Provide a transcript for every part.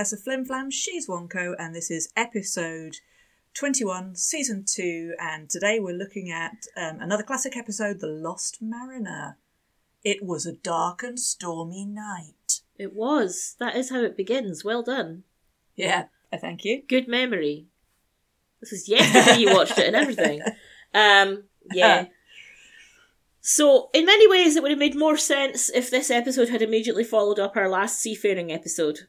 Professor Flimflam, she's Wonko, and this is episode 21, season 2. And today we're looking at um, another classic episode, The Lost Mariner. It was a dark and stormy night. It was. That is how it begins. Well done. Yeah, thank you. Good memory. This is yesterday you watched it and everything. Um, yeah. So, in many ways, it would have made more sense if this episode had immediately followed up our last seafaring episode.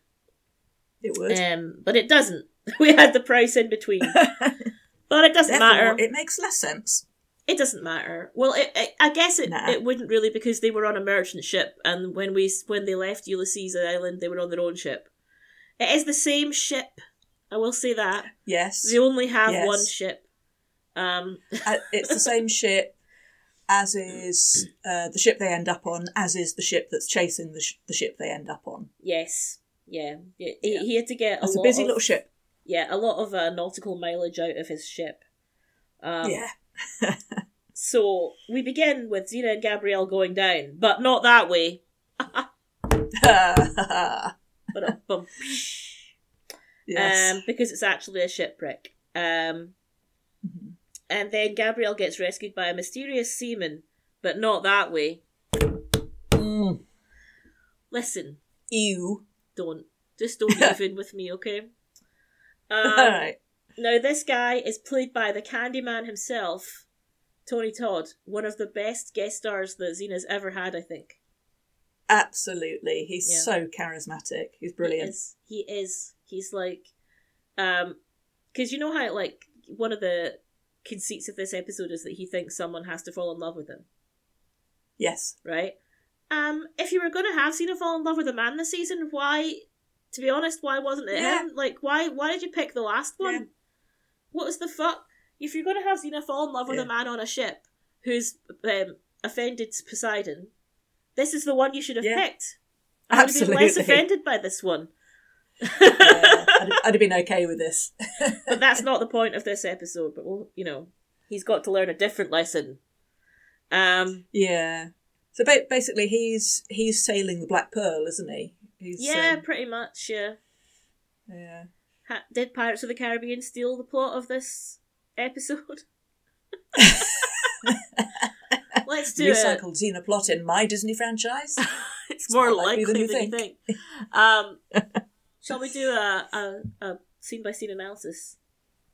It would. Um, but it doesn't. We had the price in between. But it doesn't Therefore, matter. It makes less sense. It doesn't matter. Well, it, it, I guess it, Nah. it wouldn't really because they were on a merchant ship, and when we when they left Ulysses Island, they were on their own ship. It is the same ship. I will say that Yes. they only have Yes. one ship. Um, Uh, it's the same ship as is uh, the ship they end up on, as is the ship that's chasing the, sh- the ship they end up on. yes, yeah. He, Yeah. he had to get a It's a busy of, little ship. Yeah, a lot of uh, nautical mileage out of his ship. Um, yeah. So we begin with Xena and Gabrielle going down, but not that way. But a bump. yes. um, because it's actually a shipwreck. Um, Mhm. and then Gabrielle gets rescued by a mysterious seaman, but not that way. Mm. Listen, Ew. Don't just don't even with me, okay? All Um, right. Now this guy is played by the Candyman himself, Tony Todd, one of the best guest stars that Xena's ever had, I think. Absolutely. He's Yeah. so charismatic. He's He brilliant. is. He is. He's like, um, because you know how like one of the conceits of this episode is that he thinks someone has to fall in love with him, Yes. right? Um, if you were going to have Xena fall in love with a man this season, why? To be honest, why wasn't it Yeah. him? Like, why? Why did you pick the last one? Yeah. What was the fuck? If you're going to have Xena fall in love with Yeah. a man on a ship who's um, offended Poseidon, this is the one you should have picked. I would have been less offended by this one. Yeah, I'd, I'd have been okay with this. but that's not the point of this episode. But we'll, you know, he's got to learn a different lesson. Um, Yeah. So ba- basically, he's he's sailing the Black Pearl, isn't he? He's, yeah, um, pretty much. Yeah. yeah. Ha- did Pirates of the Caribbean steal the plot of this episode? Let's do it. Recycled Xena plot in my Disney franchise. It's It's more likely likely than than, you you think. Um, shall we do a, a, a scene by scene analysis?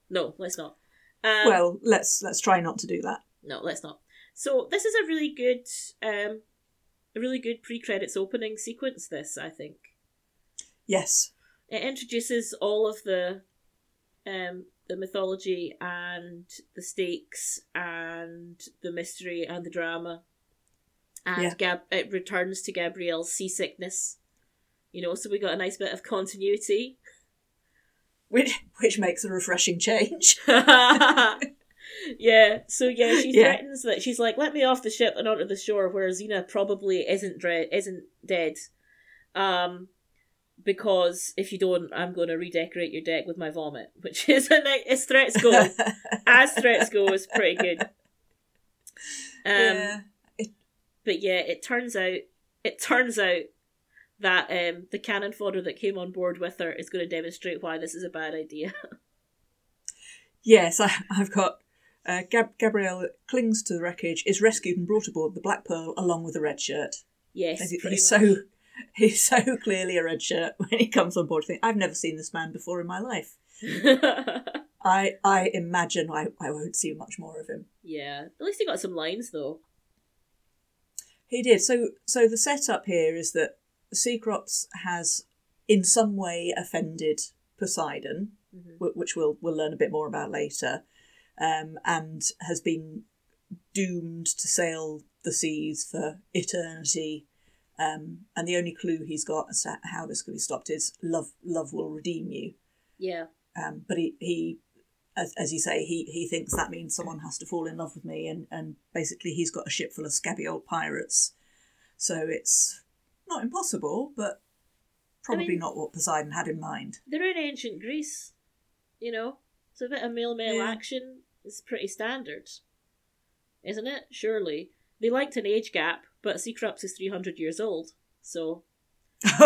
No, let's not. Um, well, let's let's try not to do that. No, let's not. So this is a really good, um, a really good pre-credits opening sequence. This, I think, Yes. it introduces all of the, um, the mythology and the stakes and the mystery and the drama, and Yeah. Gab. It returns to Gabrielle's seasickness. You know, so we got a nice bit of continuity. Which which makes a refreshing change. yeah, so yeah, she Yeah. threatens that she's like, "Let me off the ship and onto the shore," where Xena probably isn't isn't dead, um, because if you don't, I'm going to redecorate your deck with my vomit, which is a ni- as threats go, as threats go, is pretty good. Um, yeah. but yeah, it turns out it turns out that um the cannon fodder that came on board with her is going to demonstrate why this is a bad idea. Yes, I, I've got. Uh, Gab- Gabrielle clings to the wreckage, is rescued and brought aboard the Black Pearl along with a red shirt. yes, He's, he's so he's so clearly a red shirt when he comes on board. Think I've never seen this man before in my life. I I imagine I, I won't see much more of him. yeah, at least he got some lines though. He did. So so the setup here is that Cecrops has in some way offended Poseidon, Mhm. wh- which we'll we'll learn a bit more about later, um, and has been doomed to sail the seas for eternity. Um, and the only clue he's got as to how this could be stopped is love. Love will redeem you. Yeah, Um, but he, he as, as you say, he, he thinks that means someone has to fall in love with me, and, and basically he's got a ship full of scabby old pirates. So it's not impossible, but probably mean- not what Poseidon had in mind. they're in ancient Greece. You know, It's a bit of male male Yeah. action is pretty standard, isn't it? Surely they liked an age gap, but Cecrops is three hundred years old, so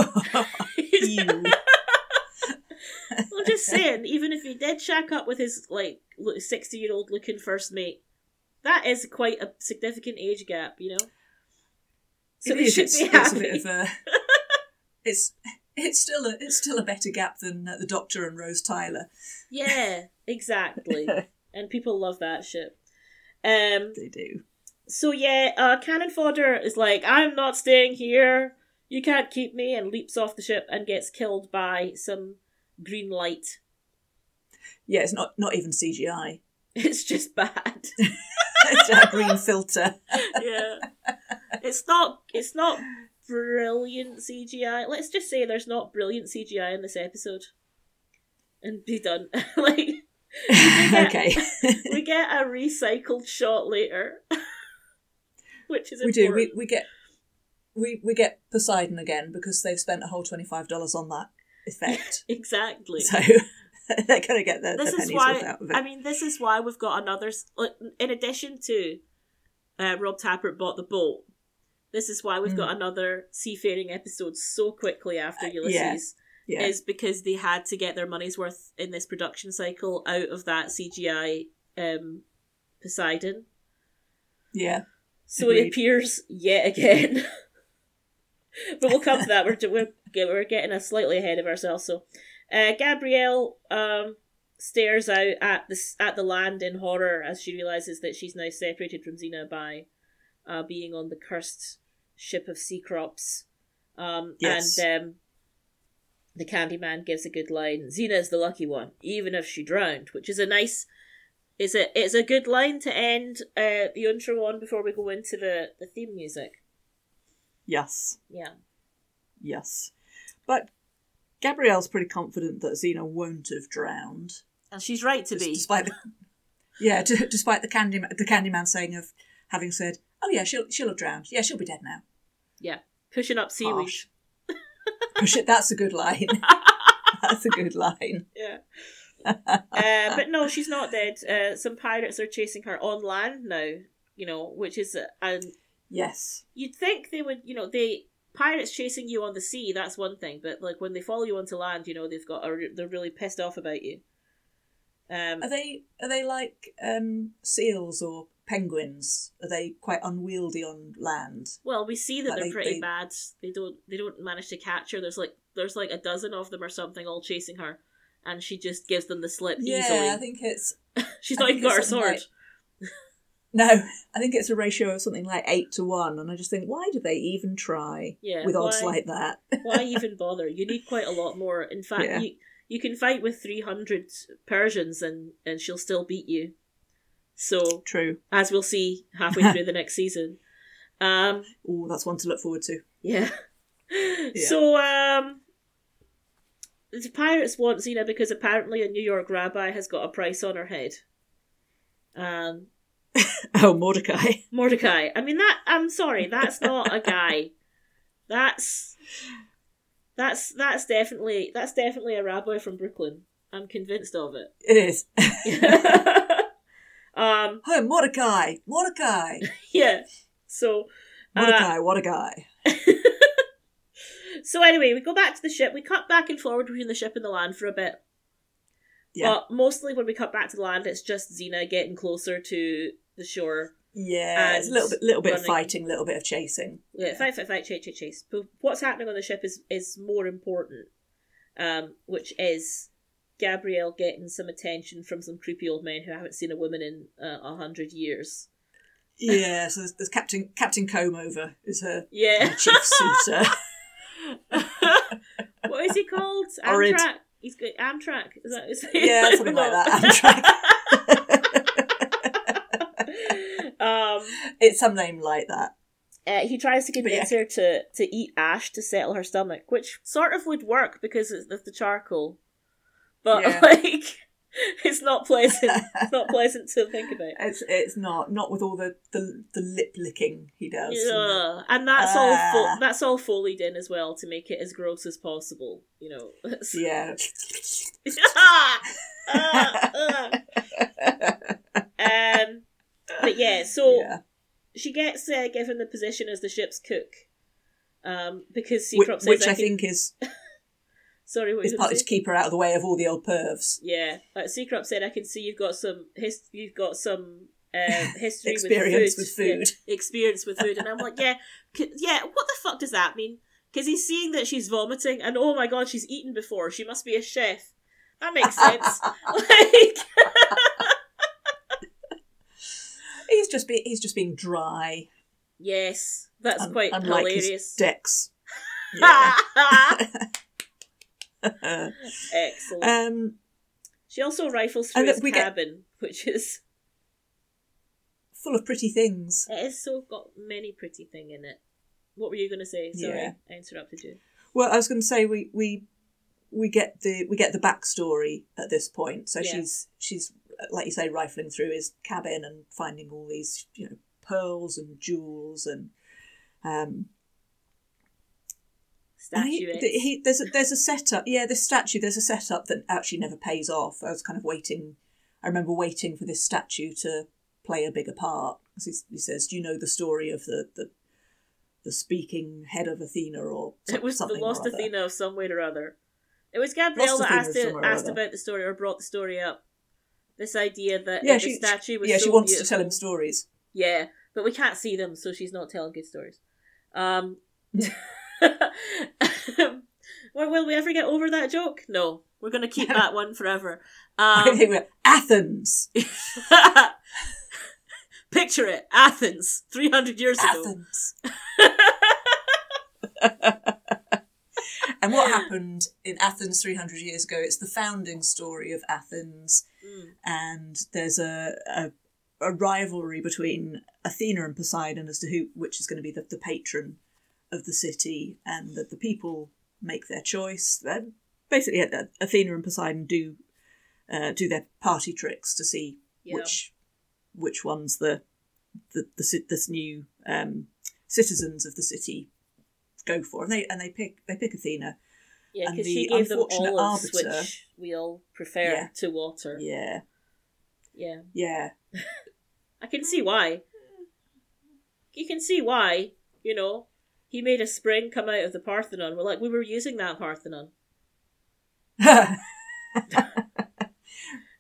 I'm just saying, even if he did shack up with his like sixty year old looking first mate, that is quite a significant age gap, you know. So It they is, should it's, be it's a happy. bit of a. It's it's still a it's still a better gap than uh, the Doctor and Rose Tyler. Yeah, exactly. and people love that shit. Um. They do. So yeah, uh, Cannon Fodder is like, I'm not staying here. You can't keep me, and leaps off the ship and gets killed by some green light. Yeah, it's not not even CGI. It's just bad. it's a green filter. yeah. It's not it's not brilliant CGI. Let's just say there's not brilliant CGI in this episode. And be done. like get- okay, we get a recycled shot later. Which is we do. We we get we we get Poseidon again because they've spent a whole twenty five dollars on that effect. Exactly. so they're gonna get their, this their is why worth out of it. I mean this is why we've got another like, in addition to uh, Rob Tapert bought the boat. This is why we've Mm. got another seafaring episode so quickly after Ulysses. yeah, is because they had to get their money's worth in this production cycle out of that CGI um, Poseidon. yeah. So he appears yet again. but we'll come to that. We're, we're, we're getting a slightly ahead of ourselves. So uh, Gabrielle um, stares out at the, at the land in horror as she realizes that she's now separated from Xena by uh, being on the cursed ship of Cecrops. Um, Yes. And um, the Candyman gives a good line. Xena's the lucky one, even if she drowned, which is a nice. Is a it's a good line to end uh, the intro on before we go into the the theme music. Yes, Yeah, yes. But Gabrielle's pretty confident that Xena won't have drowned. and she's right to Des- be. despite the yeah, d- despite the candy the Candyman saying of having said, "Oh yeah, she'll she'll have drowned. Yeah, she'll be dead now." Yeah, pushing up seaweed. Harsh. Oh shit, that's a good line. that's a good line. Yeah. uh, but no, she's not dead. Uh, some pirates are chasing her on land now. You know, which is uh, and Yes. you'd think they would. You know, they pirates chasing you on the sea. That's one thing, but like when they follow you onto land, you know, they've got a, they're really pissed off about you. Um, Are they are they like um, seals or penguins? Are they quite unwieldy on land? Well, we see that But they're they- pretty they- bad. They don't they don't manage to catch her. There's like there's like a dozen of them or something all chasing her, and she just gives them the slip Yeah, easily. I think it's She's I not even got her sword. like- no. I think it's a ratio of something like eight to one, and I just think, why do they even try Yeah, with odds why- like that? Why even bother? You need quite a lot more. In fact, Yeah. you you can fight with three hundred Persians and and she'll still beat you. So True. as we'll see halfway through the next season. Um. Oh, that's one to look forward to. Yeah. So um. The pirates want Xena because apparently a New York rabbi has got a price on her head. Um, Oh, Mordecai. Mordecai. I mean that. I'm sorry, that's not a guy. That's that's that's definitely that's definitely a rabbi from Brooklyn. I'm convinced of it. It is. Um. oh, Mordecai. Mordecai. Yeah. So. uh, Mordecai. what a guy. so anyway, we go back to the ship. We cut back and forward between the ship and the land for a bit. Yeah. But mostly when we cut back to the land, it's just Xena getting closer to the shore. Yeah, it's a little bit, little bit of fighting, a little bit of chasing. Yeah, fight, fight, fight, chase, chase, chase. But what's happening on the ship is is more important, um, which is Gabrielle getting some attention from some creepy old men who haven't seen a woman in uh, a hundred years. Yeah, so there's, there's Captain Captain Combeover is her, Yeah. her chief suitor. what is he called? Horrid. Amtrak. He's got Amtrak. Is that his Yeah, something like that. um, it's some name like that. uh, he tries to convince her to to eat ash to settle her stomach, which sort of would work because it's of the charcoal, but Yeah. like it's not pleasant. it's not pleasant to think about. It's it's not not with all the the, the lip licking he does. Yeah, and that's all fo- that's all foleyed in as well to make it as gross as possible. You know. Yeah. Ah, ah, ah. um, but yeah, so yeah. she gets uh, given the position as the ship's cook, um, because Which, Cecrops says which I can- think is Sorry, what It's you partly to keep her out of the way of all the old pervs. Yeah, uh, Secret said, "I can see you've got some his, you've got some uh, history Experience with with food, food. Yeah, experience with food." And I'm like, "Yeah, c- yeah. What the fuck does that mean?" Because he's seeing that she's vomiting, and oh my god, she's eaten before. She must be a chef. That makes sense. like, He's just be he's just being dry. yes, that's un- quite hilarious. his Dex. Yeah. Excellent. um, she also rifles through his we get- cabin, which is full of pretty things. it has so got many pretty thing in it. What were you going to say? Sorry, Yeah. I interrupted you. Well, I was going to say we we we get the we get the backstory at this point. So Yeah. she's she's like you say rifling through his cabin and finding all these you know pearls and jewels and um and he, he there's a, there's a setup. Yeah, this statue there's a setup that actually never pays off. I was kind of waiting. I remember waiting for this statue to play a bigger part. he's- he says, "Do you know the story of the the, the speaking head of Athena or it was the lost? Athena of some way or other. It was Gabrielle that asked, it, asked about the story or brought the story up. This idea that Yeah, uh, she- the statue was yeah, so she wants beautiful. to tell him stories. Yeah, but we can't see them, so she's not telling good stories. Um, well, will we ever get over that joke? No, we're going to keep that one forever. I Um, think Athens. picture it, Athens, three hundred years ago. Athens. and what happened in Athens 300 years ago? It's the founding story of Athens, Mm. and there's a, a, a rivalry between Athena and Poseidon as to who which is going to be the, the patron of the city, and that the people make their choice. Uh, Basically, uh, Athena and Poseidon do uh, do their party tricks to see Yeah. which which ones the the the this new um, citizens of the city go for, and they and they pick they pick Athena. Yeah, and because the she gave them olives, arbiter- which we all prefer Yeah. to water. Yeah, Yeah. yeah, I can see why. You can see why, you know. He made a spring come out of the Parthenon. We're like, we were using that Parthenon.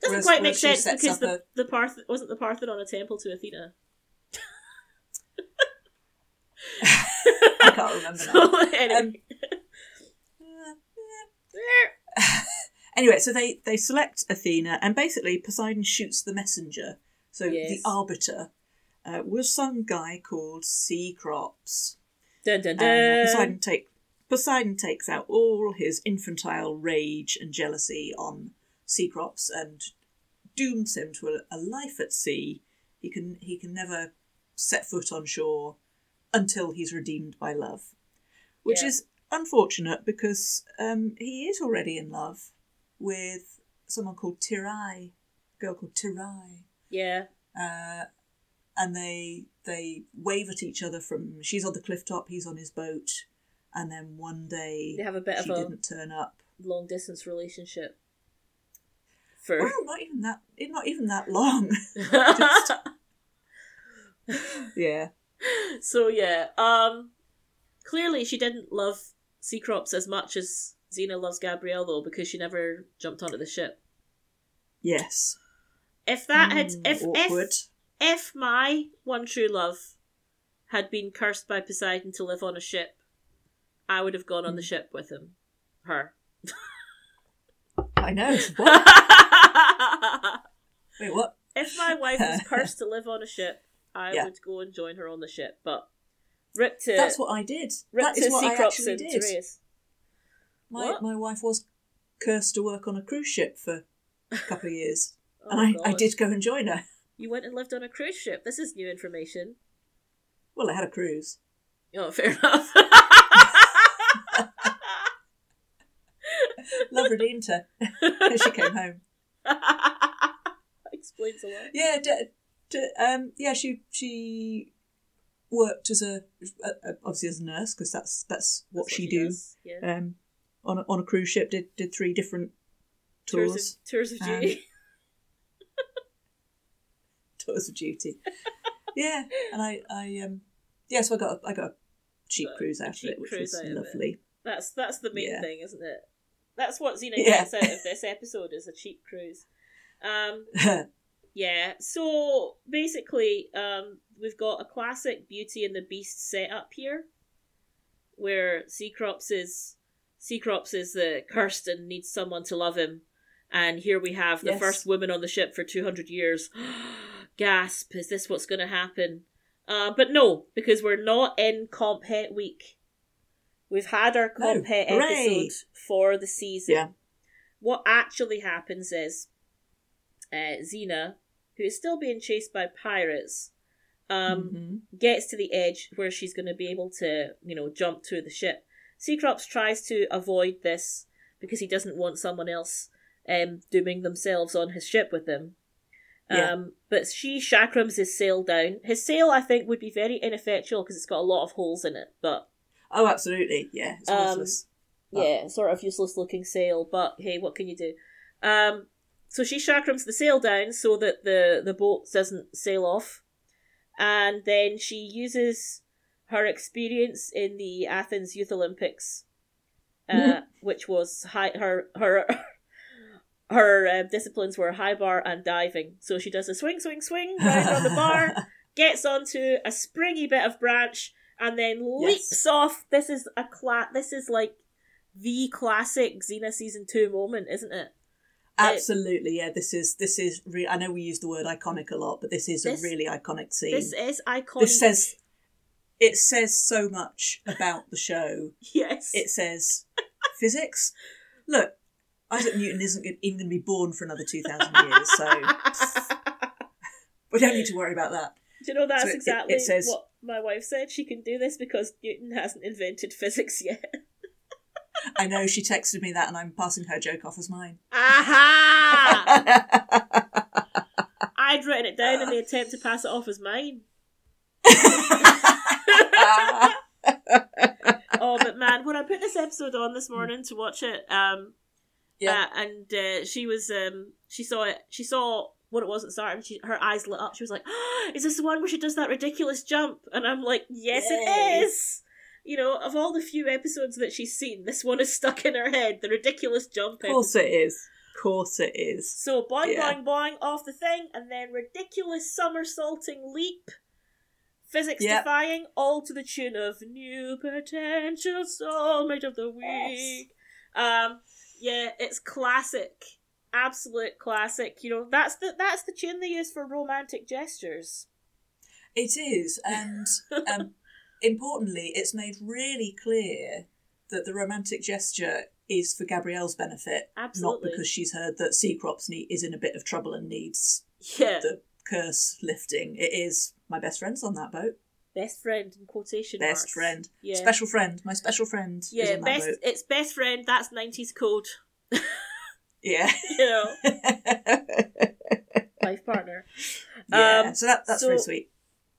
Doesn't quite make sense because the, a- the Parth wasn't the Parthenon a temple to Athena. I can't remember. So, anyway. Um, anyway, so they they select Athena, and basically Poseidon shoots the messenger. So Yes. the arbiter uh, was some guy called Cecrops. Dun dun Um. Poseidon take Poseidon takes out all his infantile rage and jealousy on Cecrops and dooms him to a, a life at sea. He can he can never set foot on shore until he's redeemed by love, which Yeah. is unfortunate because um, he is already in love with someone called Tirai, a girl called Tirai Yeah. uh, and they they wave at each other from she's on the cliff top, he's on his boat, and then one day They have a bit of a didn't turn up. long distance relationship. For Well, not even that, not even that long. yeah, so yeah, um, clearly she didn't love Cecrops as much as Xena loves Gabrielle though, because she never jumped onto the ship. yes. If that had, Mm, if awkward. if if my one true love had been cursed by Poseidon to live on a ship, I would have gone on the Mm. ship with him, her. I know. What? Wait, what? if my wife was cursed to live on a ship, I Yeah. would go and join her on the ship. But rip to That's what I did. rip That to is what I actually did. My What? my wife was cursed to work on a cruise ship for a couple of years, Oh, and I, I did go and join her. You went and lived on a cruise ship. This is new information. Well, I had a cruise. Oh, fair enough. Love redeemed her. she came home. Explains a lot. Yeah, d- d- um, yeah. She she worked as a uh, obviously as a nurse because that's that's what That's she, do. does, Yeah. Um, on a, on a cruise ship, did did three different Tours tours, of, tours of Um, duty. tours of duty. yeah, and I I um yeah, so I got a, I got a cheap a cruise out of it, which was out of it. lovely. That's that's the main yeah. thing, isn't it? That's what Xena Yeah. gets out of this episode is a cheap cruise. Um, yeah. So basically, um, we've got a classic Beauty and the Beast setup here, where Cecrops is Cecrops is the cursed and needs someone to love him, and here we have the Yes. first woman on the ship for two hundred years. Gasp! Is this what's going to happen? Uh, but no, because we're not in Comp Het week. We've had our. Comp Het episode for the season. Yeah. What actually happens is uh, Xena, who is still being chased by pirates, um, Mhm. gets to the edge where she's going to be able to, you know, jump to the ship. Cecrops tries to avoid this because he doesn't want someone else um, dooming themselves on his ship with him. Yeah. Um, but she chakrams his sail down. His sail, I think, would be very ineffectual because it's got a lot of holes in it. But Oh, absolutely. Yeah, it's Um. Oh. yeah, sort of useless looking sail. But hey, what can you do? Um, so she chakrams the sail down so that the the boat doesn't sail off, and then she uses her experience in the Athens Youth Olympics, uh, which was high, her her. Her uh, disciplines were high bar and diving. So she does a swing, swing, swing round on the bar, gets onto a springy bit of branch, and then leaps off. This is a cla- This is like the classic Xena season two moment, isn't it? Absolutely, yeah. This is this is. Re- I know we use the word iconic a lot, but this is This- a really iconic scene. This is iconic. This says it says so much about the show. yes. It says physics. Look, Isaac Newton isn't even going to be born for another two thousand years, so we don't need to worry about that. Do you know that's So it- it- exactly it says- what my wife said? She can do this because Newton hasn't invented physics yet. I know she texted me that, and I'm passing her joke off as mine. Aha! I'd written it down in the attempt to pass it off as mine. oh, but man, when I put this episode on this morning to watch it, um, Yeah. uh, and uh, she was, um, she saw it, she saw what it was at the start, and she, her eyes lit up. She was like, "Is this the one where she does that ridiculous jump?" And I'm like, "Yes, Yay. it is." You know, of all the few episodes that she's seen, this one is stuck in her head. The ridiculous jump. Of course it is. Of course it is. So boing Yeah. boing boing off the thing, and then ridiculous somersaulting leap, physics Yep. defying, all to the tune of "New Potential Soulmate of the Week." Um, yeah, it's classic, absolute classic. You know, that's the that's the tune they use for romantic gestures. It is, and um, importantly, it's made really clear that the romantic gesture is for Gabrielle's benefit, not because she's heard that Cecrops ne- is in a bit of trouble and needs Yeah, the curse lifting. It is my best friend's on that boat. Best friend in quotation Best marks. friend. Yeah, Special friend. My special friend yeah, best. boat. It's best friend. That's nineties code. Yeah. You know, life partner. yeah. Um, so that, that's very sweet.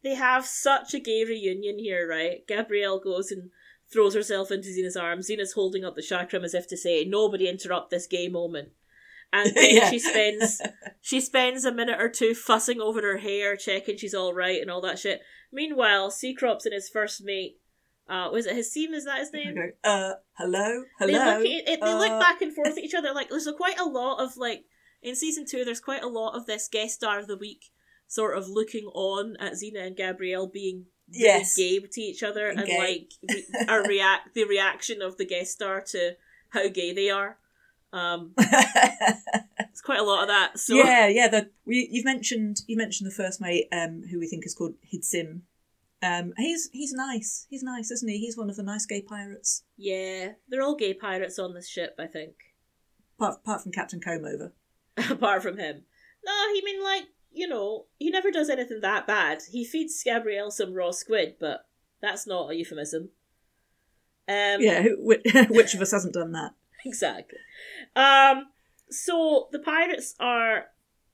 they have such a gay reunion here, right? Gabrielle goes and throws herself into Xena's arms. Xena's holding up the chakram as if to say, "Nobody interrupt this gay moment." And then Yeah. she spends she spends a minute or two fussing over her hair, checking she's all right and all that shit. Meanwhile, Cecrops and his first mate, uh, was it Hasim? Is that his name? uh, hello? Hello? They look, at, it, they look Uh, back and forth at each other. Like there's a, quite a lot of like in season two. There's quite a lot of this guest star of the week sort of looking on at Xena and Gabrielle being really gay to each other and Gay. like re- a react the reaction of the guest star to how gay they are. Um, it's quite a lot of that. So yeah, yeah. The we, you've mentioned you mentioned the first mate, um, who we think is called Hidsim. Um, he's he's nice. He's nice, isn't he? He's one of the nice gay pirates. yeah, they're all gay pirates on this ship. I think, Apart, apart from Captain Comeover. apart from him. No, he mean like you know he never does anything that bad. He feeds Gabrielle some raw squid, but that's not a euphemism. Um, Yeah, who, which, which of us hasn't done that? exactly. Um, so the pirates are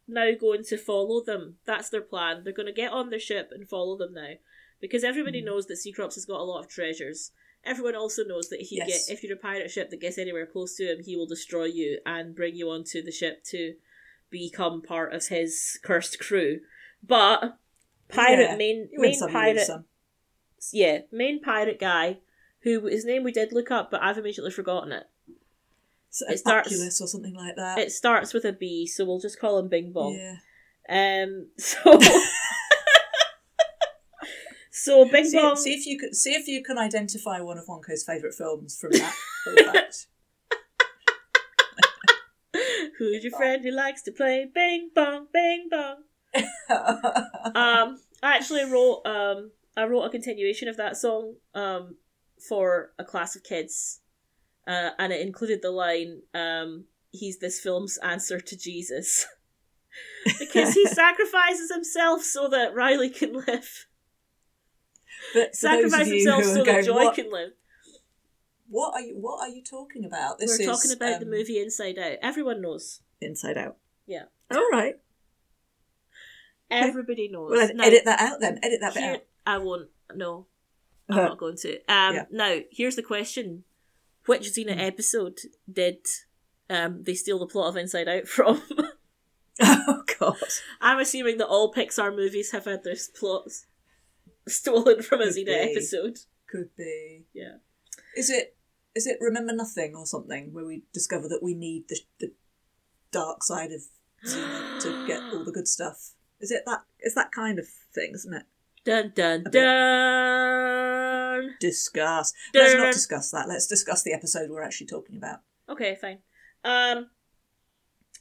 now going to follow them. That's their plan. They're going to get on their ship and follow them now, because everybody Mhm. knows that Cecrops has got a lot of treasures. Everyone also knows that if you Yes. get if you're a pirate ship that gets anywhere close to him, he will destroy you and bring you onto the ship to become part of his cursed crew. But pirate Yeah, main main some, you lose pirate yeah main pirate guy who his name we did look up, but I've immediately forgotten it. It starts- or something like that. It starts with a B, so we'll just call him Bing Bong. yeah. Um, so. so Bing See, Bong. see if you could see if you can identify one of Wonko's favourite films from that. Who's your friend who likes to play Bing Bong, Bing Bong? um, I actually wrote um I wrote a continuation of that song um for a class of kids, uh, and it included the line um he's this film's answer to Jesus because he sacrifices himself so that Riley can live, but sacrifice himself so that going, Joy what, can live. what are you what are you talking about? This We're is talking about the um, movie Inside Out. Everyone knows. Inside Out. Yeah. All right. Everybody knows. Well, Now- edit that out then. Edit that bit out. I won't. No, I'm Uh-huh. not going to. Um, Yeah. Now, here's the question: Which Xena Hmm. episode did um, they steal the plot of Inside Out from? Oh God. I'm assuming that all Pixar movies have had their plots stolen from a Could Xena be. episode. Could be. Yeah. Is it is it Remember Nothing or something where we discover that we need the the dark side of Xena to get all the good stuff? Is it that? It's that kind of thing, isn't it? Dun dun A bit. Dun. Discuss. Let's not discuss that. Let's discuss the episode we're actually talking about. Okay, fine. Um.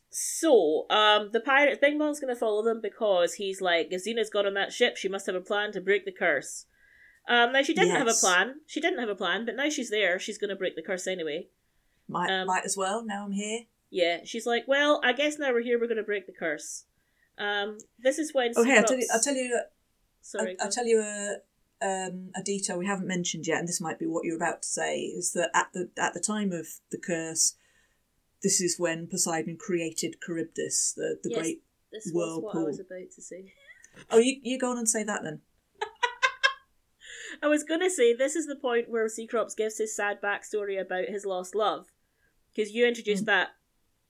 So, um, the pirates, Bing Bong's gonna follow them because he's like, if Xena's got on that ship, she must have a plan to break the curse. Um, now she didn't have a plan. She didn't have a plan, but now she's there. She's gonna break the curse anyway. Might Um, might as well. Now I'm here. Yeah, she's like, well, I guess now we're here. We're gonna break the curse. Um, this is when. Oh, hey, I'll tell you. I'll tell you. Sorry. I'll, I'll tell you a um, a detail we haven't mentioned yet, and this might be what you're about to say. Is that at the at the time of the curse, this is when Poseidon created Charybdis, the the Yes. great. This was what I whirlpool. was about to say. Oh, you you go on and say that then. I was gonna say this is the point where Cyclops gives his sad backstory about his lost love, because you introduced Mm. that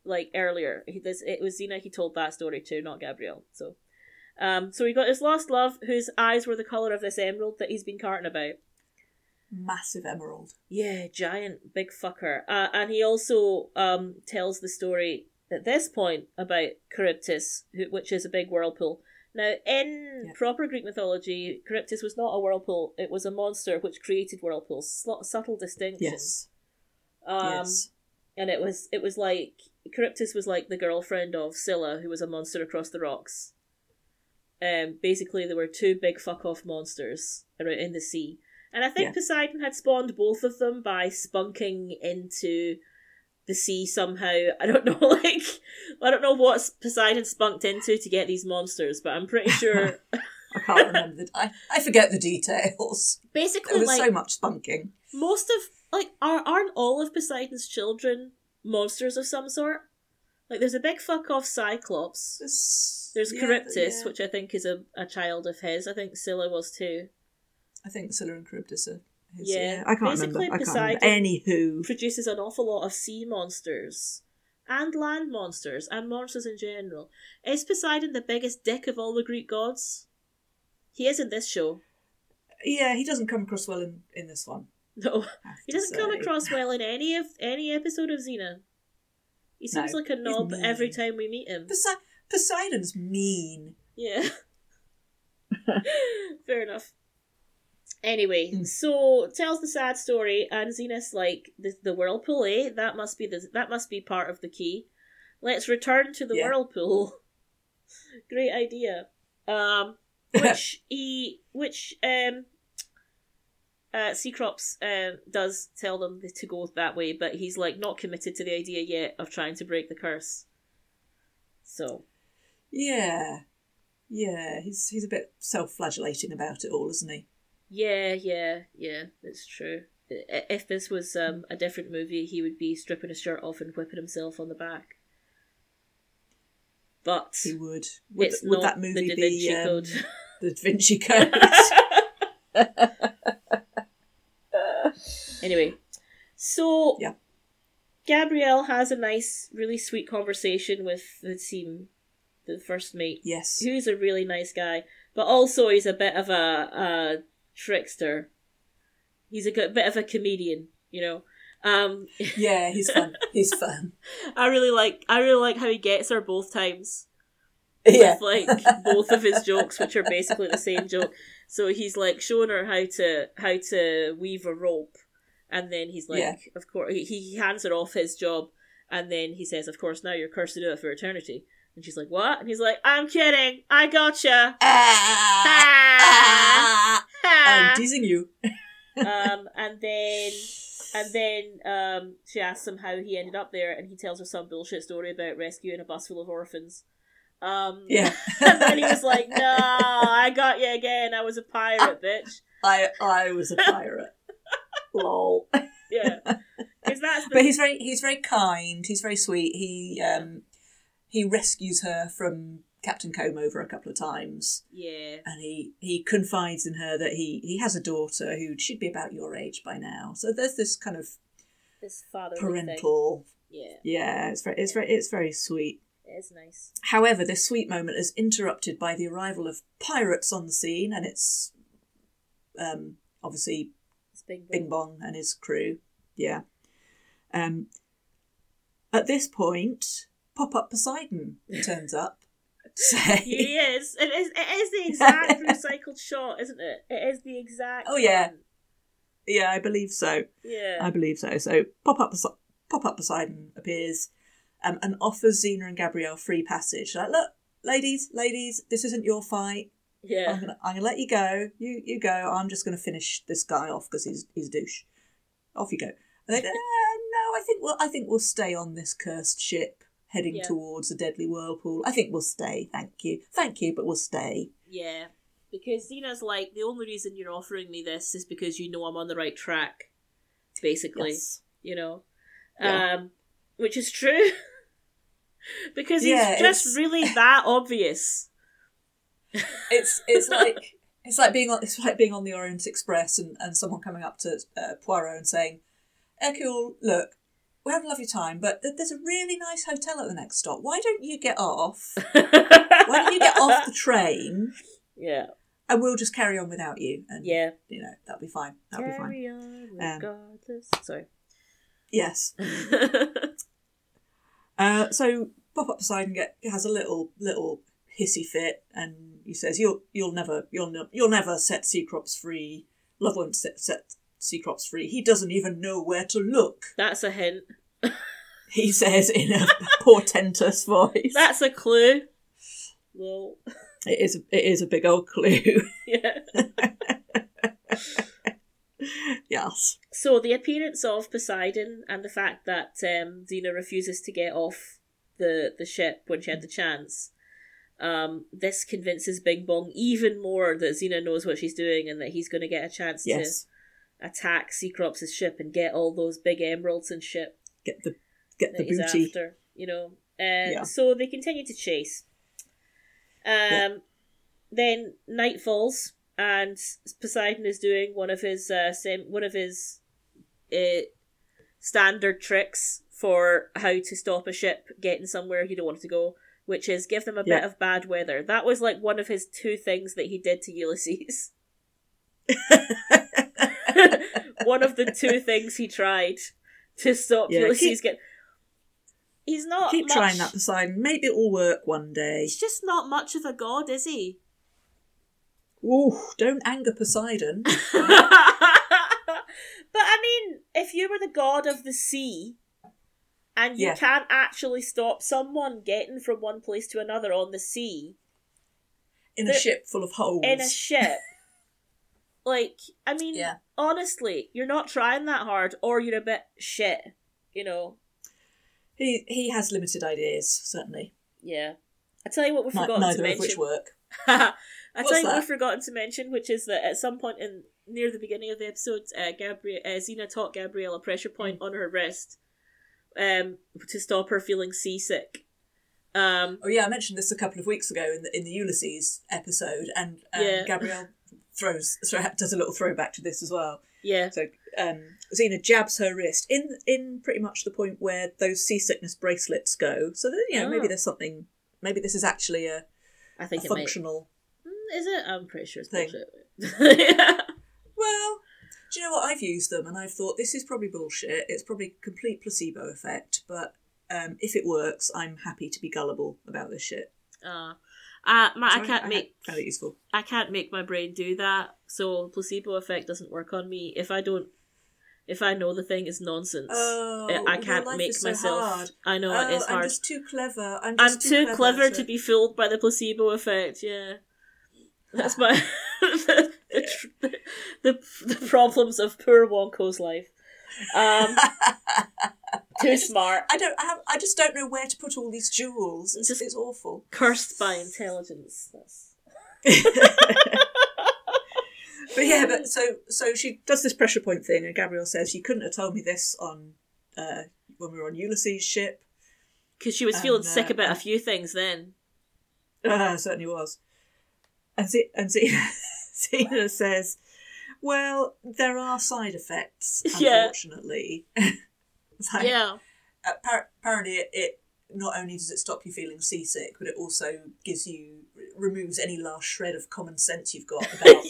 like earlier. He, this it was Xena he told that story to, not Gabrielle. So, um, so he got his lost love, whose eyes were the color of this emerald that he's been carting about. Massive emerald. Yeah, giant big fucker. Uh, and he also um tells the story at this point about Charybdis, who, which is a big whirlpool. Now, in Yeah. proper Greek mythology, Charybdis was not a whirlpool; it was a monster which created whirlpools. Sl- subtle distinction. Yes. Um, yes. and it was it was like Charybdis was like the girlfriend of Scylla, who was a monster across the rocks. Um, basically, there were two big fuck off monsters around in the sea, and I think Yeah. Poseidon had spawned both of them by spunking into the sea somehow. I don't know, like I don't know what Poseidon spunked into to get these monsters, but I'm pretty sure. I can't remember the. I, I forget the details. basically, There was like so much spunking. most of like are aren't all of Poseidon's children monsters of some sort? Like there's a big fuck off Cyclops. There's, There's yeah, Charybdis, yeah. which I think is a, a child of his. I think Scylla was too. I think Scylla and Charybdis are. His, Yeah, yeah. I can't basically remember. I can't remember. Poseidon- Anywho, Produces an awful lot of sea monsters. And land monsters and monsters in general. Is Poseidon the biggest dick of all the Greek gods? He is in this show. yeah, he doesn't come across well in, in this one. No. He doesn't come across well in any of any episode of Xena. He seems No, like a knob every time we meet him. Posei- Poseidon's mean. Yeah. Fair enough. Anyway, Mm. so tells the sad story, and Xena's like the the whirlpool. Eh, that must be the that must be part of the key. Let's return to the Yeah. whirlpool. Great idea. Um, which he which um. Uh, Cyclops um, does tell them to go that way, but he's like not committed to the idea yet of trying to break the curse. So yeah, yeah, he's he's a bit self-flagellating about it all, isn't he? Yeah, yeah, yeah, That's true. If this was um, a different movie, he would be stripping his shirt off and whipping himself on the back. But He would. Would, it's would not that movie the Da Vinci be um, the Da Vinci Code? anyway, so Yeah. Gabrielle has a nice, really sweet conversation with the team, the first mate, yes. who's a really nice guy, but also he's a bit of a, a trickster. He's a good, bit of a comedian, you know. Um, Yeah, he's fun. He's fun. I really like I really like how he gets her both times. Yeah. with like both of his jokes, which are basically the same joke. So he's like showing her how to how to weave a rope, and then he's like, Yeah. of course, he, hands her off his job, and then he says, "Of course, now you're cursed to do it for eternity." And she's like, "What?" And he's like, "I'm kidding. I gotcha." Ah, Ah. I'm teasing you. um, and then and then um, she asks him how he ended up there, and he tells her some bullshit story about rescuing a bus full of orphans. Um, Yeah. and then he was like, "No, I got you again. I was a pirate, bitch." I I was a pirate. Lol. Yeah, the But he's very he's very kind. He's very sweet. He um he rescues her from Captain Combe over a couple of times, yeah, and he he confides in her that he he has a daughter who should be about your age by now. So there's this kind of this father parental. Yeah, Yeah, it's very it's very it's very sweet. it's nice. However, this sweet moment is interrupted by the arrival of pirates on the scene, and it's um, obviously It's big. Bing Bong and his crew. Yeah. Um, at this point, Pop Up Poseidon turns up. Say, He is. It is. It is the exact recycled shot, isn't it? It is the exact. Oh, yeah. one. yeah, I believe so. Yeah. I believe so. So Pop Up Pop Up Poseidon appears um, and offers Xena and Gabrielle free passage. Like, look, ladies, ladies, this isn't your fight. I'm yeah. gonna, I'm gonna let you go. You, you go. I'm just gonna finish this guy off because he's he's a douche. Off you go. And they go, "Uh, no, I think we'll, I think we'll stay on this cursed ship heading Yeah. towards a deadly whirlpool. I think we'll stay. Thank you, thank you, but we'll stay. Yeah. Because Xena's like, the only reason you're offering me this is because you know I'm on the right track. Basically. Yes. You know? Yeah. Um which is true. because he's Yeah, just it's- really that obvious. It's it's like it's like being on it's like being on the Orient Express and, and someone coming up to uh, Poirot and saying, Hercule, look, we're having a lovely time, but there's a really nice hotel at the next stop. Why don't you get off? Why don't you get off the train Yeah. and we'll just carry on without you? And Yeah. you know that'll be fine. That'll be fine. Carry on Um, regardless. Sorry. Yes. Uh, so Pop Up Poseidon get, has a little little hissy fit, and he says, "You'll you'll never you'll ne- you'll never set Cecrops free. Love won't set set Cecrops free. He doesn't even know where to look." That's a hint. He says in a portentous voice. That's a clue. Well, It is a, it is a big old clue. yeah. yes. So the appearance of Poseidon and the fact that um, Xena refuses to get off the the ship when she had the chance, um, this convinces Bing Bong even more that Xena knows what she's doing and that he's going to get a chance Yes. to attack Cecrops' ship and get all those big emeralds and shit Get the get the booty. after. You know. Uh, Yeah. So they continue to chase. Um, Yeah. Then night falls, and Poseidon is doing one of his uh, sem- one of his uh, standard tricks for how to stop a ship getting somewhere you don't want it to go, which is give them a Yeah. bit of bad weather. That was like one of his two things that he did to Ulysses. one of the two things he tried to stop Yeah, Ulysses keep- get. He's not Keep much, trying that, Poseidon. Maybe it'll work one day. He's just not much of a god, is he? Ooh, don't anger Poseidon. but I mean, if you were the god of the sea and you Yeah. can't actually stop someone getting from one place to another on the sea In a ship full of holes. in a ship, like, I mean, Yeah. honestly, you're not trying that hard or you're a bit shit, you know? He he has limited ideas, certainly. Yeah. I tell you what we Ni- forgot to mention. neither of which work. I What's tell you what we've forgotten to mention, which is that at some point in near the beginning of the episode, uh, Gabriel uh, Xena taught Gabrielle a pressure point on her wrist, um, to stop her feeling seasick. Um, Oh yeah, I mentioned this a couple of weeks ago in the in the Ulysses episode, and um, Yeah. Gabrielle throws throw, does a little throwback to this as well. yeah, So um, Xena jabs her wrist in in pretty much the point where those seasickness bracelets go. So that you know maybe Oh. there's something. Maybe this is actually a. I think it might. functional. Mm, Is it? I'm pretty sure it's thing. bullshit. yeah. Well, Do you know what? I've used them and I've thought this is probably bullshit. It's probably complete placebo effect, but um, if it works, I'm happy to be gullible about this shit. Uh, uh, my, So I can't I make found it useful. I can't make my brain do that. So placebo effect doesn't work on me if I don't. If I know the thing is nonsense, Oh, I- I can't make so myself. hard. I know oh, it is I'm just too clever. I'm, I'm just too clever to to- be fooled by the placebo effect. Yeah, that's my the, the, the problems of poor Wonko's life. Um, too smart, I don't. I, have, I just don't know where to put all these jewels. It's, Just- it's awful. cursed by intelligence. But yeah, but so so she does this pressure point thing, and Gabrielle says she couldn't have told me this on uh, when we were on Ulysses' ship. Because she was feeling And, uh, sick about a few things then. Uh, certainly was. And Z- and Z- Xena says, "Well, there are side effects, unfortunately." It's like, Yeah. apparently, it, it not only does it stop you feeling seasick, but it also gives you removes any last shred of common sense you've got about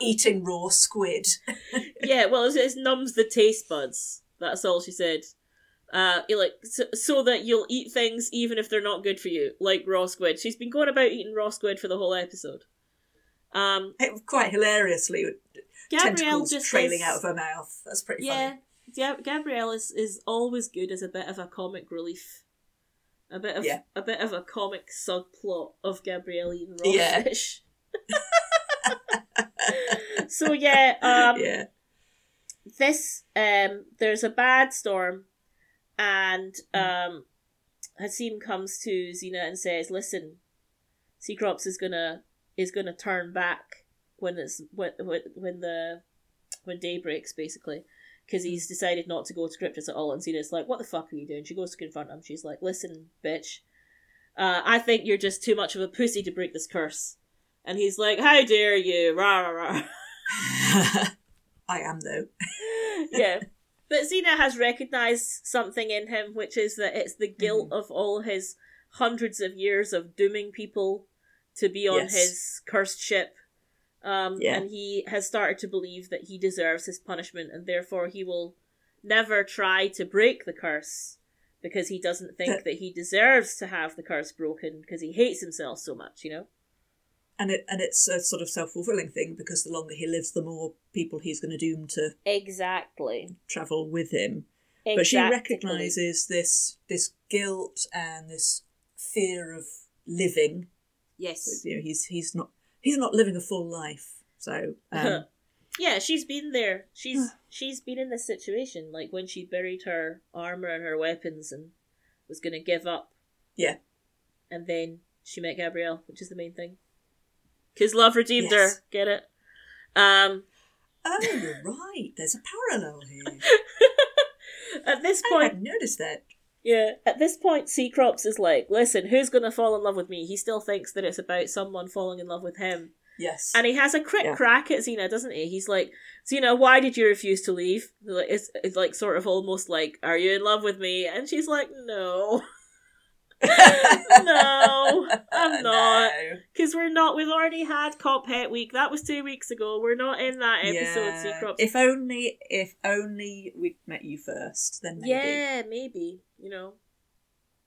eating raw squid. yeah, well, it, it numbs the taste buds. That's all she said. Uh, you like so, so that you'll eat things even if they're not good for you, like raw squid. She's been going about eating raw squid for the whole episode. Um, It, quite hilariously, Gabrielle tentacles just trailing is- out of her mouth. That's pretty yeah, funny. yeah. Gabrielle is, is always good as a bit of a comic relief, a bit of Yeah. a bit of a comic subplot of Gabrielle eating raw Yeah. fish. so yeah, um, yeah. this um there's a bad storm and um Hasim comes to Xena and says, Listen, Cecrops is gonna is gonna turn back when it's when when, when the when day breaks basically. Because he's decided not to go to Cryptus at all, and Xena's like, "What the fuck are you doing?" She goes to confront him. She's like, "Listen, bitch, uh, I think you're just too much of a pussy to break this curse." And he's like, "How dare you!" Rah rah rah. I am though. yeah. But Xena has recognized something in him, which is that it's the guilt Mm-hmm. of all his hundreds of years of dooming people to be on Yes. his cursed ship. Um, Yeah. And he has started to believe that he deserves his punishment, and therefore he will never try to break the curse because he doesn't think That- that he deserves to have the curse broken because he hates himself so much, you know? And it and it's a sort of self fulfilling thing because the longer he lives, the more people he's going to doom to Exactly. travel with him. But she recognizes this this guilt and this fear of living. Yes. You know, he's he's not he's not living a full life. So um, Yeah, she's been there. She's she's been in this situation, like when she buried her armor and her weapons and was gonna give up. Yeah. And then she met Gabrielle, which is the main thing. Cause love redeemed Yes. her. Get it? Um. oh, you're right. There's a parallel here. at this point, I hadn't noticed that. Yeah. At this point, Cecrops is like, "Listen, who's gonna fall in love with me?" He still thinks that it's about someone falling in love with him. Yes. And he has a quick Yeah. crack at Xena, doesn't he? He's like, Xena, why did you refuse to leave? It's, it's like sort of almost like, are you in love with me? And she's like, no. no, I'm not. No. Because we're not, we've already had Cop Het Week. That was two weeks ago. We're not in that episode, Yeah. If only, if only we'd met you first, then maybe. Yeah, maybe, you know.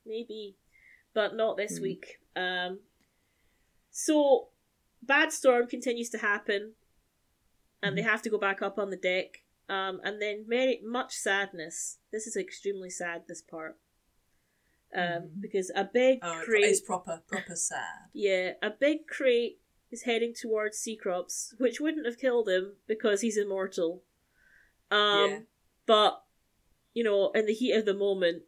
Maybe. But not this Hmm. week. Um so bad storm continues to happen and they Mm-hmm. have to go back up on the deck. Um and then very much sadness. This is extremely sad this part. Um Mhm. because a big Oh, crate is proper, proper sad. yeah, a big crate is heading towards Cecrops, which wouldn't have killed him because he's immortal. Um, Yeah. but you know, in the heat of the moment,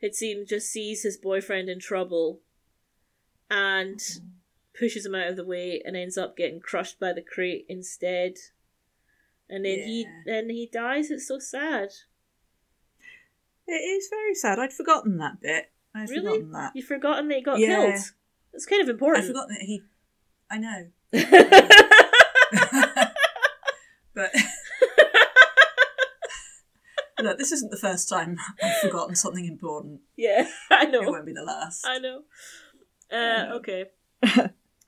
it seems just sees his boyfriend in trouble and Mm-hmm. pushes him out of the way and ends up getting crushed by the crate instead. And then Yeah. he then he dies. It's so sad. It is very sad. I'd forgotten that bit. I'd Really? forgotten that. You've forgotten that he got Yeah. killed. It's kind of important. I forgot that he. I know, but look, this isn't the first time I've forgotten something important. yeah, I know. It won't be the last. I know. Uh, I know. okay.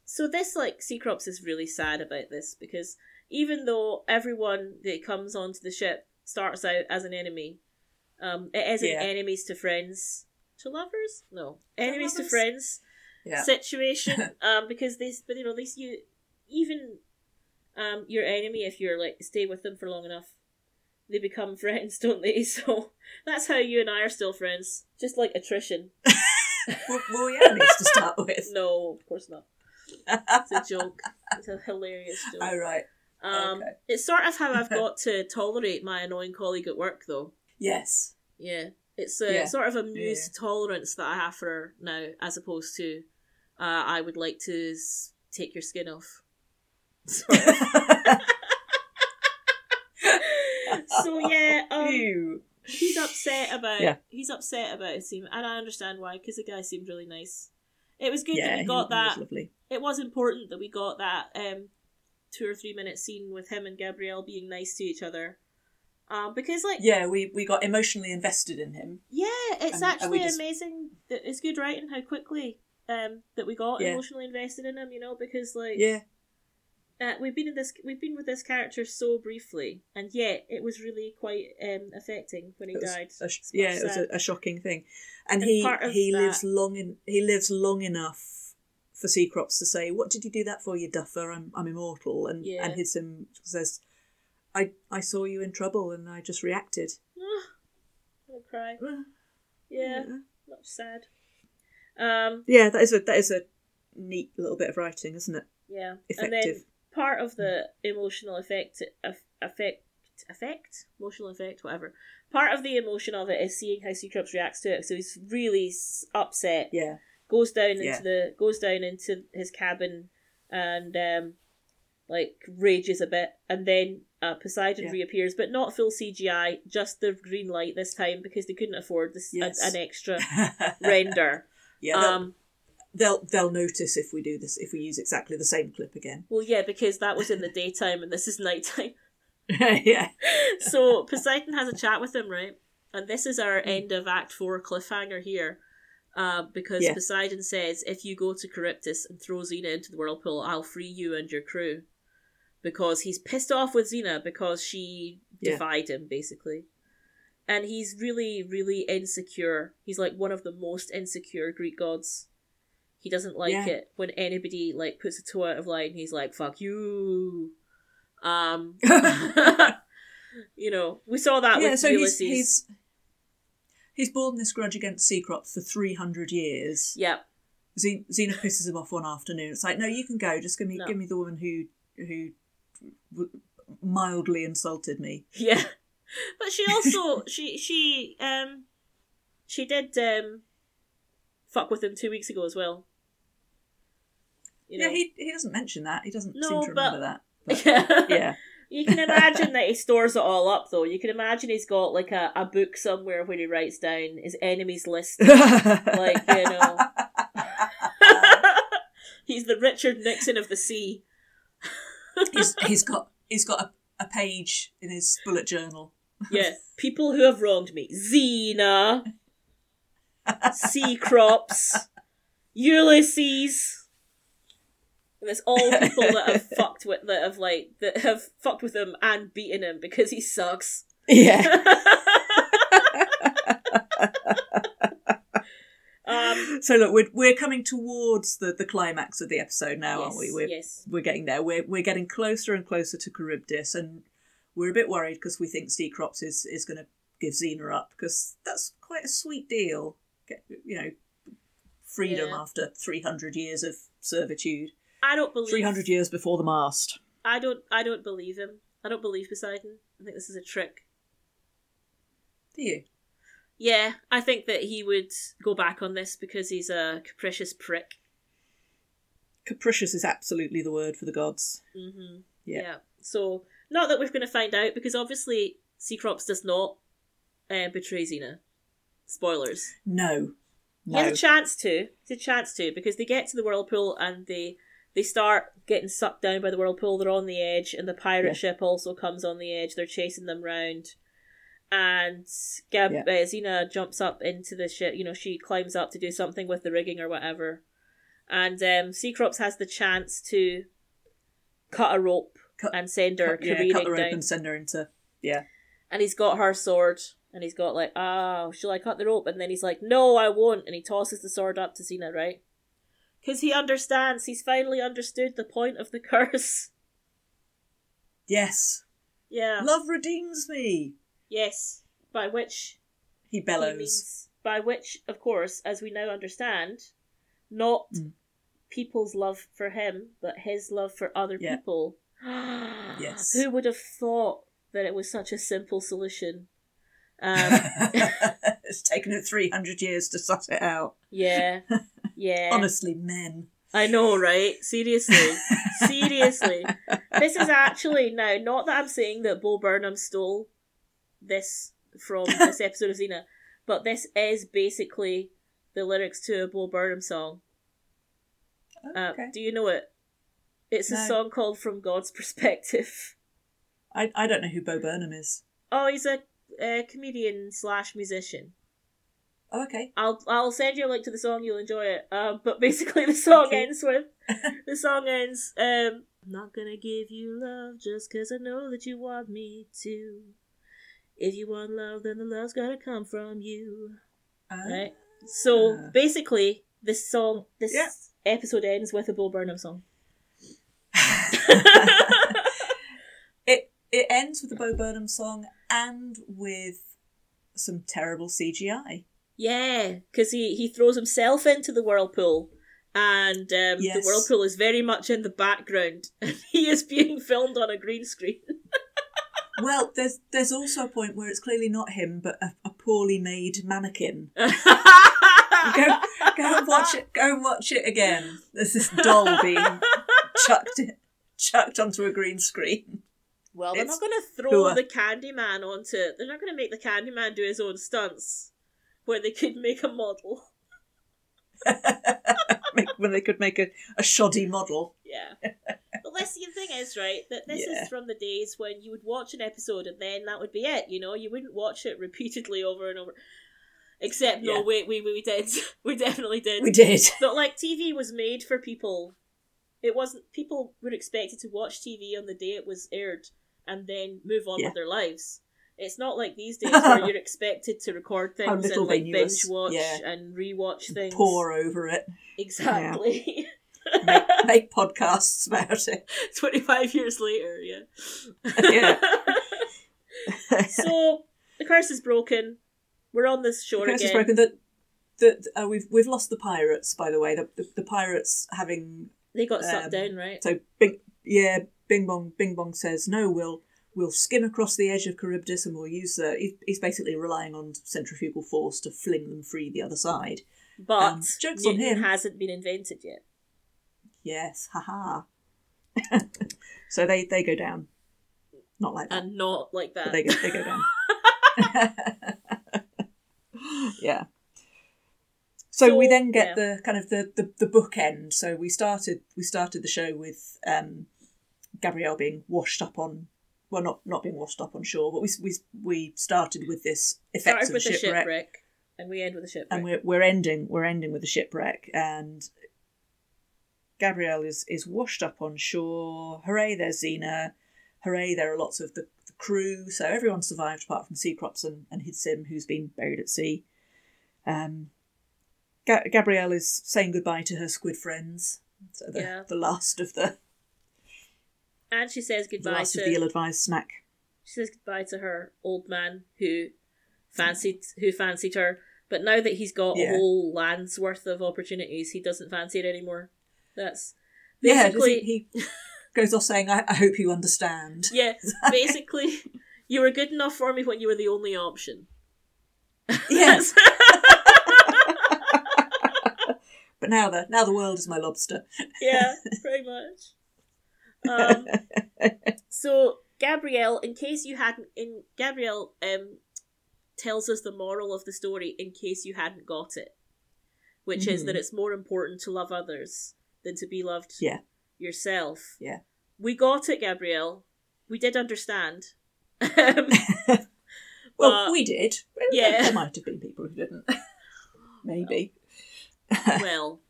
so this like Cecrops is really sad about this because even though everyone that comes onto the ship starts out as an enemy, um, it isn't Yeah. enemies to friends to lovers. No, enemies to friends Yeah. situation. um, because they, but you know, these you even um your enemy if you're like stay with them for long enough, they become friends, don't they? So that's how you and I are still friends, just like attrition. Were, were we enemies to start with? No, of course not. It's a joke. It's a hilarious joke. oh right. Um, okay. It's sort of how I've got to tolerate my annoying colleague at work, though. Yes. Yeah, it's a Yeah. sort of a mused tolerance that I have for her now, as opposed to uh, I would like to s- take your skin off. Sort of. so yeah, um, he's upset about Yeah. he's upset about it, seem, and I understand why because the guy seemed really nice. It was good that Yeah, we he- got he was that lovely. it was important that we got that um two or three minute scene with him and Gabrielle being nice to each other. Um, because like Yeah, we, we got emotionally invested in him. yeah, it's And- and actually we just- amazing that it's good writing how quickly um that we got Yeah. emotionally invested in him, you know, because like Yeah. uh, we've been in this we've been with this character so briefly and yet it was really quite um affecting when he died. a yeah, it was a, a shocking thing, and, And he he that- lives long in he lives long enough for Cecrops to say, "What did you do that for, you duffer? I'm I'm immortal." And Yeah. and his him says, "I I saw you in trouble and I just reacted." I'm gonna cry. Yeah, much sad. Um yeah, that is a that is a neat little bit of writing, isn't it? Yeah, Effective. and then part of the emotional effect, eff- effect, effect, emotional effect, whatever. Part of the emotion of it is seeing how Cecrops reacts to it. So he's really upset. Yeah, Goes down into Yeah. the goes down into his cabin, and um, like rages a bit, and then uh, Poseidon Yeah. reappears, but not full CGI, just the green light this time because they couldn't afford this Yes. an, an extra render. yeah. They'll, Um, they'll they'll notice if we do this if we use exactly the same clip again. well, yeah, because that was in the daytime and this is nighttime. yeah, so Poseidon has a chat with him, right? And this is Hmm. our end of Act Four cliffhanger here, uh, because Yeah. Poseidon says, "If you go to Charybdis and throw Xena into the whirlpool, I'll free you and your crew," because he's pissed off with Xena because she Yeah. defied him, basically. And he's really, really insecure. He's like one of the most insecure Greek gods. He doesn't like Yeah. it when anybody like puts a toe out of line. He's like, "Fuck you." Um, you know, we saw that yeah. with So Ulysses. he's he's borne this grudge against Cecrops for three hundred years. Yeah, Xena, pisses him off one afternoon. It's like, no, you can go. Just give me No. give me the woman who who mildly insulted me. yeah. But she also she she um she did um fuck with him two weeks ago as well. You know? Yeah, he he doesn't mention that. He doesn't No, seem to remember that. But, yeah. yeah, You can imagine that he stores it all up though. You can imagine he's got like a, a book somewhere where he writes down his enemies list. like, you know. he's the Richard Nixon of the sea. He's he's got he's got a, a page in his bullet journal. Yeah. People who have wronged me. Xena. Cecrops. Ulysses. And it's all people that have fucked with that have like that have fucked with him and beaten him because he sucks. Yeah, so look, we're we're coming towards the, the climax of the episode now, yes, aren't we? We're yes. we're getting there. We're we're getting closer and closer to Charybdis, and we're a bit worried because we think Cecrops is is going to give Xena up because that's quite a sweet deal. Get you know, freedom Yeah. after three hundred years of servitude, I don't believe three hundred years before the mast. I don't I don't believe him. I don't believe Poseidon. I think this is a trick. Do you? Yeah, I think that he would go back on this because he's a capricious prick. Capricious is absolutely the word for the gods. hmm Yeah. So, not that we're going to find out because obviously Cecrops does not uh, betray Xena. Spoilers. No, He no. has a chance to. He has a chance to because they get to the whirlpool and they they start getting sucked down by the whirlpool. They're on the edge, and the pirate Yeah. ship also comes on the edge. They're chasing them round, and Gab Yeah. uh, Xena jumps up into the ship. You know, she climbs up to do something with the rigging or whatever, and um, Cecrops has the chance to cut a rope Cut- and send her cut, yeah, cut the rope down. and send her into yeah. And he's got her sword, and he's got like, ah, shall I cut the rope? And then he's like, no, I won't. And he tosses the sword up to Xena, right? Because he understands. He's finally understood the point of the curse. Yes, Yeah. love redeems me. Yes. By which He he bellows. means, by which, of course, as we now understand, not Mm. people's love for him, but his love for other Yeah. people. Yes. Who would have thought that it was such a simple solution? Um, it's taken it three hundred years to suss it out. yeah. Yeah. Honestly, men. I know, right? Seriously. Seriously. This is actually now not that I'm saying that Bo Burnham stole this from this episode of Xena, but this is basically the lyrics to a Bo Burnham song. Uh, Do you know it? It's a song called From God's Perspective. I, I don't know who Bo Burnham is. Oh, he's a, a comedian slash musician. Oh, okay. I'll I'll send you a link to the song. You'll enjoy it. Um, but basically, the song Okay. ends with the song ends. Um, I'm not gonna give you love just 'cause I know that you want me to. If you want love, then the love's gotta come from you. Right. So Ah. basically, this song, this Yeah. episode ends with a Bo Burnham song. it it ends with a Bo Burnham song and with some terrible CGI. Yeah, because he, he throws himself into the whirlpool, and um, the whirlpool is very much in the background, and he is being filmed on a green screen. Well, there's there's also a point where it's clearly not him, but a, a poorly made mannequin. Go go and watch it. Go and watch it again. There's this doll being chucked chucked onto a green screen. Well, they're It's not going to throw are- the Candyman onto. it. They're not going to make the Candyman do his own stunts, where they could make a model. Make, when they could make a, a shoddy model. Yeah. see, the thing is, right, that this Yeah. is from the days when you would watch an episode and then that would be it, you know? You wouldn't watch it repeatedly over and over. Except, no, Yeah. wait, we, we, we did. We definitely did. We did. But, like, TV was made for people. It wasn't. People were expected to watch TV on the day it was aired and then move on Yeah. with their lives. It's not like these days where you're expected to record things and like binge us. watch Yeah. and rewatch things. Pour over it. Exactly. Make, make podcasts about it. 25 years later, yeah. Yeah. so the curse is broken. We're on this shore The curse is again. broken. That that uh, we've we've lost the pirates. By the way, the the, the pirates having They got sucked Um, down, right? so Bing yeah Bing Bong Bing Bong says no. We'll we'll skim across the edge of Charybdis and we'll use the. he- He's basically relying on centrifugal force to fling them free the other side. But um, joke's on Newton him. hasn't been invented yet. Yes, haha. so they they go down. Not like that, And not like that. but they go they go down. yeah. So, we then get yeah. the kind of the, the the bookend. So we started we started the show with um, Gabrielle being washed up on well not not being washed up on shore, but we we we started with this effects Started of with a shipwreck, shipwreck. And we end with a shipwreck. and we're we're ending we're ending with a shipwreck and Gabrielle is is washed up on shore. Hooray! There's Xena. Hooray! There are lots of the, the crew. So everyone survived apart from Cecrops and and his sim who's been buried at sea. Um, Ga- Gabrielle is saying goodbye to her squid friends. So the, Yeah. the last of the, and she says goodbye the last to of the ill-advised snack. she says goodbye to her old man who fancied who fancied her. But now that he's got Yeah. a whole land's worth of opportunities, he doesn't fancy it anymore. That's Yeah, basically he, he goes off saying, I, "I hope you understand." Yeah, basically, you were good enough for me when you were the only option. Yes, but now the now the world is my lobster. yeah, pretty much. Um, so Gabrielle, in case you hadn't, in Gabrielle um tells us the moral of the story in case you hadn't got it, which is Mhm. that it's more important to love others than to be loved Yeah. yourself. Yeah. We got it, Gabrielle. We did understand. Um, Well, But- we did. Yeah. there might have been people who didn't. Maybe. well,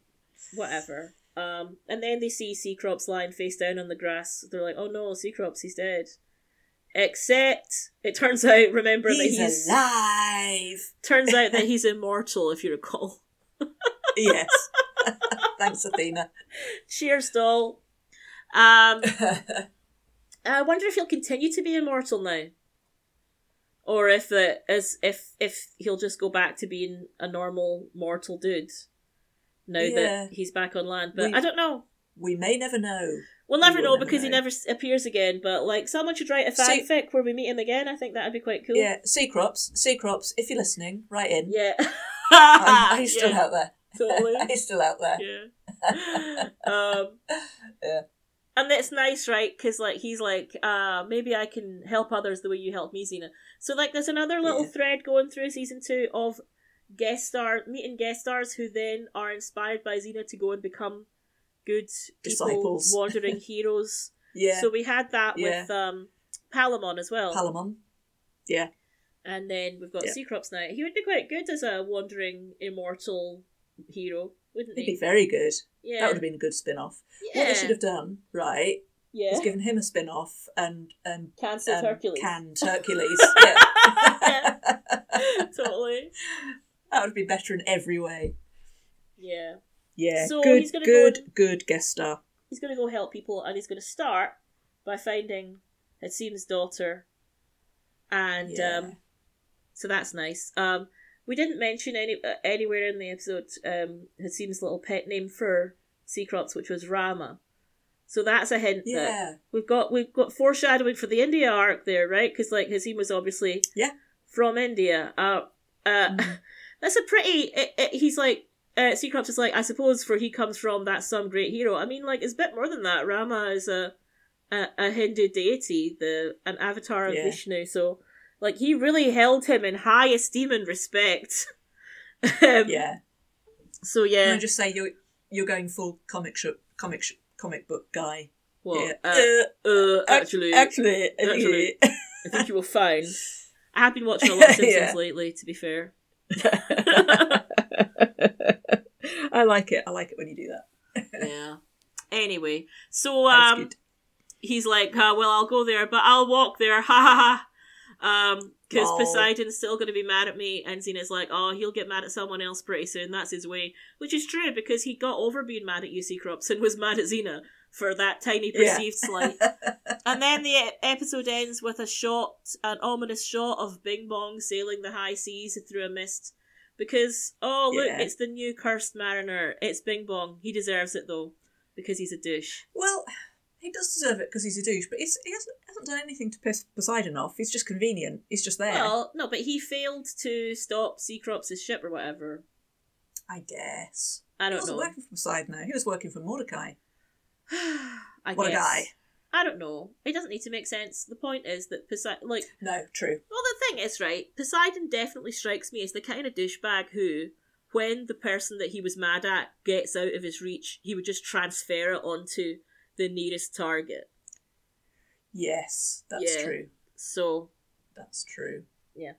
whatever. Um, and then they see Cecrops lying face down on the grass. They're like, "Oh no, Cecrops, he's dead." Except it turns out, remember He's, that he's alive. turns out that he's immortal, if you recall. Yes. Thanks, Athena. Cheers, doll. Um, I wonder if he'll continue to be immortal now, or if the as if if he'll just go back to being a normal mortal dude now Yeah. that he's back on land. But We- I don't know. we may never know. We'll never will know never because he never appears again. But like, someone should write a fanfic where we meet him again. I think that'd be quite cool. Yeah, Cecrops, Sea Crops, if you're listening, write in. Yeah. You still Yeah, out there? Totally. You still out there? Yeah. um, Yeah. And that's nice, right? Because like he's like, uh, maybe I can help others the way you helped me, Xena. So like, there's another little Yeah. thread going through season two of guest star meeting guest stars who then are inspired by Xena to go and become good people, wandering heroes. Yeah. So we had that Yeah. with um, Palamon as well. Palamon. Yeah. And then we've got Yeah. Cecrops now. He would be quite good as a wandering immortal hero, wouldn't He'd he? be very good. yeah. That would have been a good spin off. yeah. What they should have done, right, yeah. is given him a spin off and and Cancel um, Hercules. canned Hercules. yeah. totally. that would be better in every way. Yeah. Yeah. So good, he's gonna good, go and- good guest star. He's going to go help people and he's going to start by finding Hassim's daughter. And Yeah. um, so that's nice. Um, we didn't mention any uh, anywhere in the episode um, Hassim's little pet name for Cecrops, which was Rama. So that's a hint that we've got we've got foreshadowing for the India arc there, right? Because like Hassim was obviously Yeah. from India. Uh, uh, Mhm. that's a pretty. It, it, he's like uh, Cecrops is like I suppose for he comes from that's some great hero. I mean, like it's a bit more than that. Rama is a a, a Hindu deity, the an avatar of Yeah. Vishnu. So like he really held him in high esteem and respect. um, Yeah. So Can yeah. I just say you're you're going full comic sh- comic sh- comic book guy. What? Yeah. Uh, uh, ac- actually, actually, actually. I think you will find. I have been watching a lot of Simpsons Yeah. lately, to be fair. I like it. I like it when you do that. yeah. Anyway, so um, he's like, uh, "Well, I'll go there, but I'll walk there." Ha ha ha. Um, because Lol. Poseidon's still going to be mad at me, and Xena's like, "Oh, he'll get mad at someone else pretty soon. That's his way." Which is true because he got over being mad at you, Crops, and was mad at Xena for that tiny Yeah. perceived slight. And then the episode ends with a shot, an ominous shot of Bing Bong sailing the high seas through a mist. Because, oh, look, Yeah. it's the new cursed mariner. It's Bing Bong. He deserves it, though, because he's a douche. Well, he does deserve it because he's a douche, but he's, he hasn't, hasn't done anything to piss Poseidon off. He's just convenient. He's just there. Well, no, but he failed to stop Cecrops' ship or whatever. I guess. I don't he wasn't know. working for Poseidon now. He was working for Mordecai. I What a guess. guy. I don't know. It doesn't need to make sense. The point is that Poseidon, like, No, true. Well, the thing is, right, Poseidon definitely strikes me as the kind of douchebag who, when the person that he was mad at gets out of his reach, he would just transfer it onto the nearest target. Yes, that's Yeah. true. So, That's true. Yeah.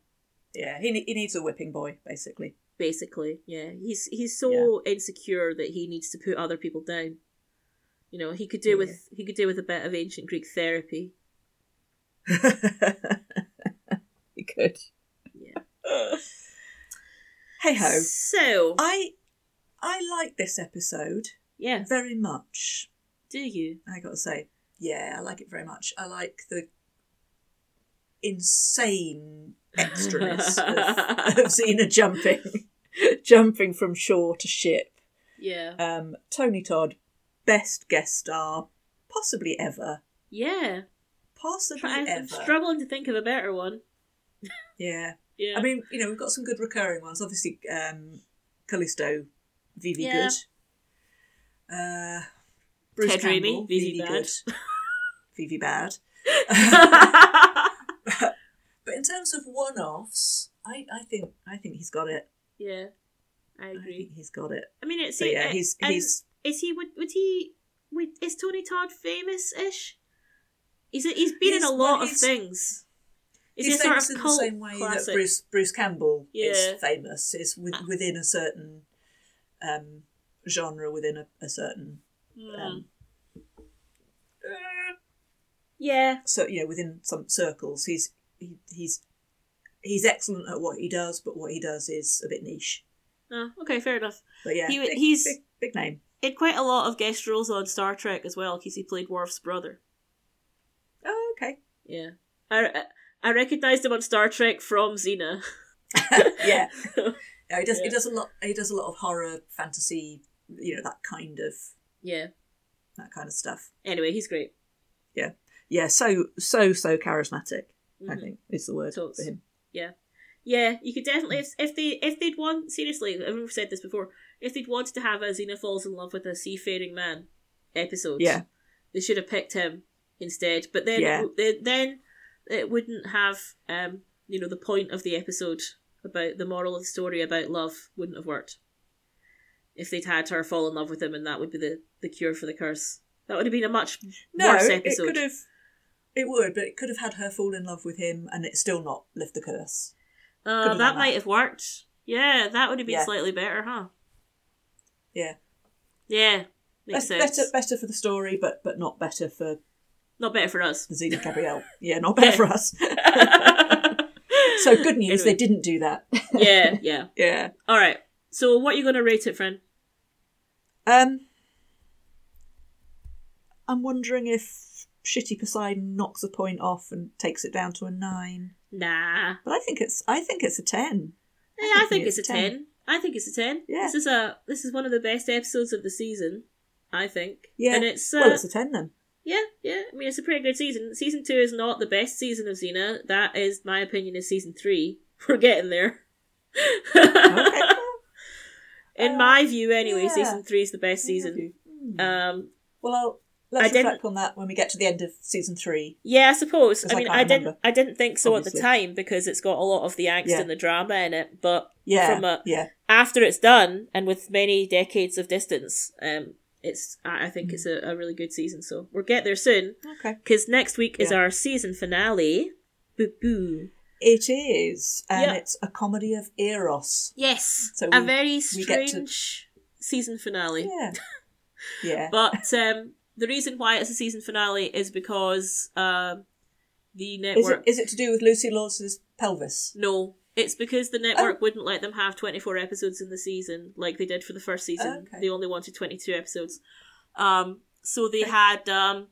Yeah, he, he needs a whipping boy, basically. basically, yeah, he's he's so insecure that he needs to put other people down. You know, he could do Yeah. with he could do with a bit of ancient Greek therapy. he could. Yeah. hey ho. So, I I like this episode yeah, very much. Do you? I gotta say, yeah, I like it very much. I like the insane extras of, of Xena jumping, jumping from shore to ship. Yeah, Um, Tony Todd, best guest star, possibly ever, yeah. possibly Try- I'm ever. struggling to think of a better one. yeah, Yeah, I mean, you know, we've got some good recurring ones. Obviously, um, Callisto, Vivi Yeah. good. Uh, Bruce Ted Raimi, Campbell, Vivi bad. good. Vivi bad. But in terms of one-offs, I, I think I think he's got it. yeah, I I agree. think he's got it. I mean, it's So yeah, uh, he's he's is he would would he would is Tony Todd famous ish? He's he's been in a lot well, of things. Is he's he a sort famous of in the same way classic? that Bruce Bruce Campbell Yeah. is famous. Is with, Ah. within a certain um, genre within a, a certain um, yeah. so you know within some circles. He's he, he's he's excellent at what he does, but what he does is a bit niche. Oh, okay, fair enough. But yeah, He- big, he's- big, big name. He had quite a lot of guest roles on Star Trek as well, because he played Worf's brother. Oh, okay. Yeah. I, I recognised him on Star Trek from Xena. yeah. Yeah, he does. He does a lot. He does a lot of horror, fantasy. You know that kind of yeah. that kind of stuff. Anyway, he's great. Yeah, Yeah, so so so charismatic. I Mhm. think is the word for him. Yeah. Yeah, you could definitely if, if they if they'd want seriously, I've said this before. If they'd wanted to have a Xena falls in love with a seafaring man episode, Yeah. they should have picked him instead. But then, Yeah. it, then it wouldn't have um you know the point of the episode about the moral of the story about love wouldn't have worked. If they'd had her fall in love with him, and that would be the the cure for the curse. That would have been a much No, worse it, it episode. could have. It would, but it could have had her fall in love with him and it still not lift the curse. Uh, Could've that might have worked. Yeah, that would have been Yeah. slightly better, huh? Yeah, Yeah, makes Be- sense. better better for the story, but but not better for Not better for us. the Xena Gabrielle. Yeah, not better Yeah. for us. So good news, Anyway. they didn't do that. yeah, yeah. yeah. All right. So, what are you going to rate it, friend? Um, I'm wondering if Shitty Poseidon knocks a point off and takes it down to a nine. Nah. But I think it's I think it's a ten. Yeah, I think it's a 10. I think it's a 10. Yeah. This is a this is one of the best episodes of the season, I think. Yeah. And it's uh, well, it's a ten then. yeah, yeah. I mean, it's a pretty good season. Season 2 is not the best season of Xena. That is my opinion is season 3. We're getting there. Okay. In Uh, my view anyway, yeah. season 3 is the best season. Hmm. Um well, I'll, let's reflect on that when we get to the end of season three. Yeah, I suppose. I mean, I, didn't. remember, I didn't think so at the time because it's got a lot of the angst Yeah. and the drama in it. But Yeah, From a- yeah, after it's done, and with many decades of distance, um, it's. I think it's a, a really good season. So we'll get there soon okay. because next week is Yeah. our season finale. Boo boo. It is, and Yeah. it's a comedy of eros. Yes, So a very we get to- strange season finale. Yeah, yeah. But um, the reason why it's a season finale is because um, the is network. it is it to do with Lucy Lawless's pelvis? No, it's because the network Oh. wouldn't let them have 24 episodes in the season like they did for the first season. Okay. They only wanted 22 episodes. Um, so they Okay. had um,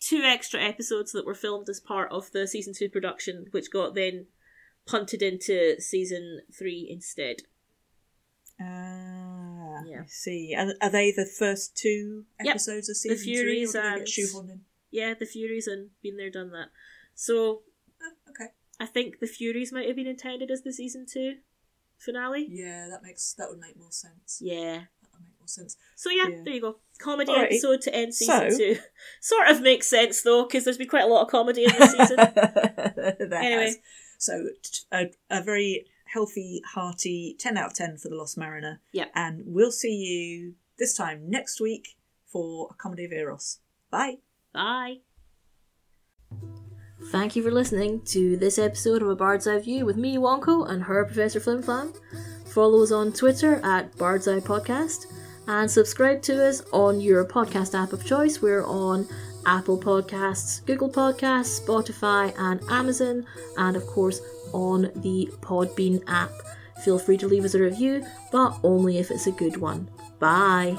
two extra episodes that were filmed as part of the season 2 production, which got then punted into season 3 instead. Ah, Yeah. I see. And are they the first two Yep. episodes of season Furies three, or do they and-? Yeah, the Furies and been there, done that. So Oh, okay. I think the Furies might have been intended as the season 2 finale. Yeah, that makes that would make more sense. Yeah. That would make more sense. So yeah, Yeah. there you go. Comedy Alrighty. episode to end season So- two. Sort of makes sense though, because there's been quite a lot of comedy in this season. Anyway. has. so a very healthy, hearty ten out of ten for the Lost Mariner. Yep. And we'll see you this time next week for a comedy of eros. Bye. Bye. Thank you for listening to this episode of A Bird's Eye View with me, Wonko, and her, Professor Flimflam. Follow us on Twitter at Bird's Eye Podcast and subscribe to us on your podcast app of choice. We're on Apple Podcasts, Google Podcasts, Spotify, and Amazon, and of course on the Podbean app. Feel free to leave us a review, but only if it's a good one. Bye.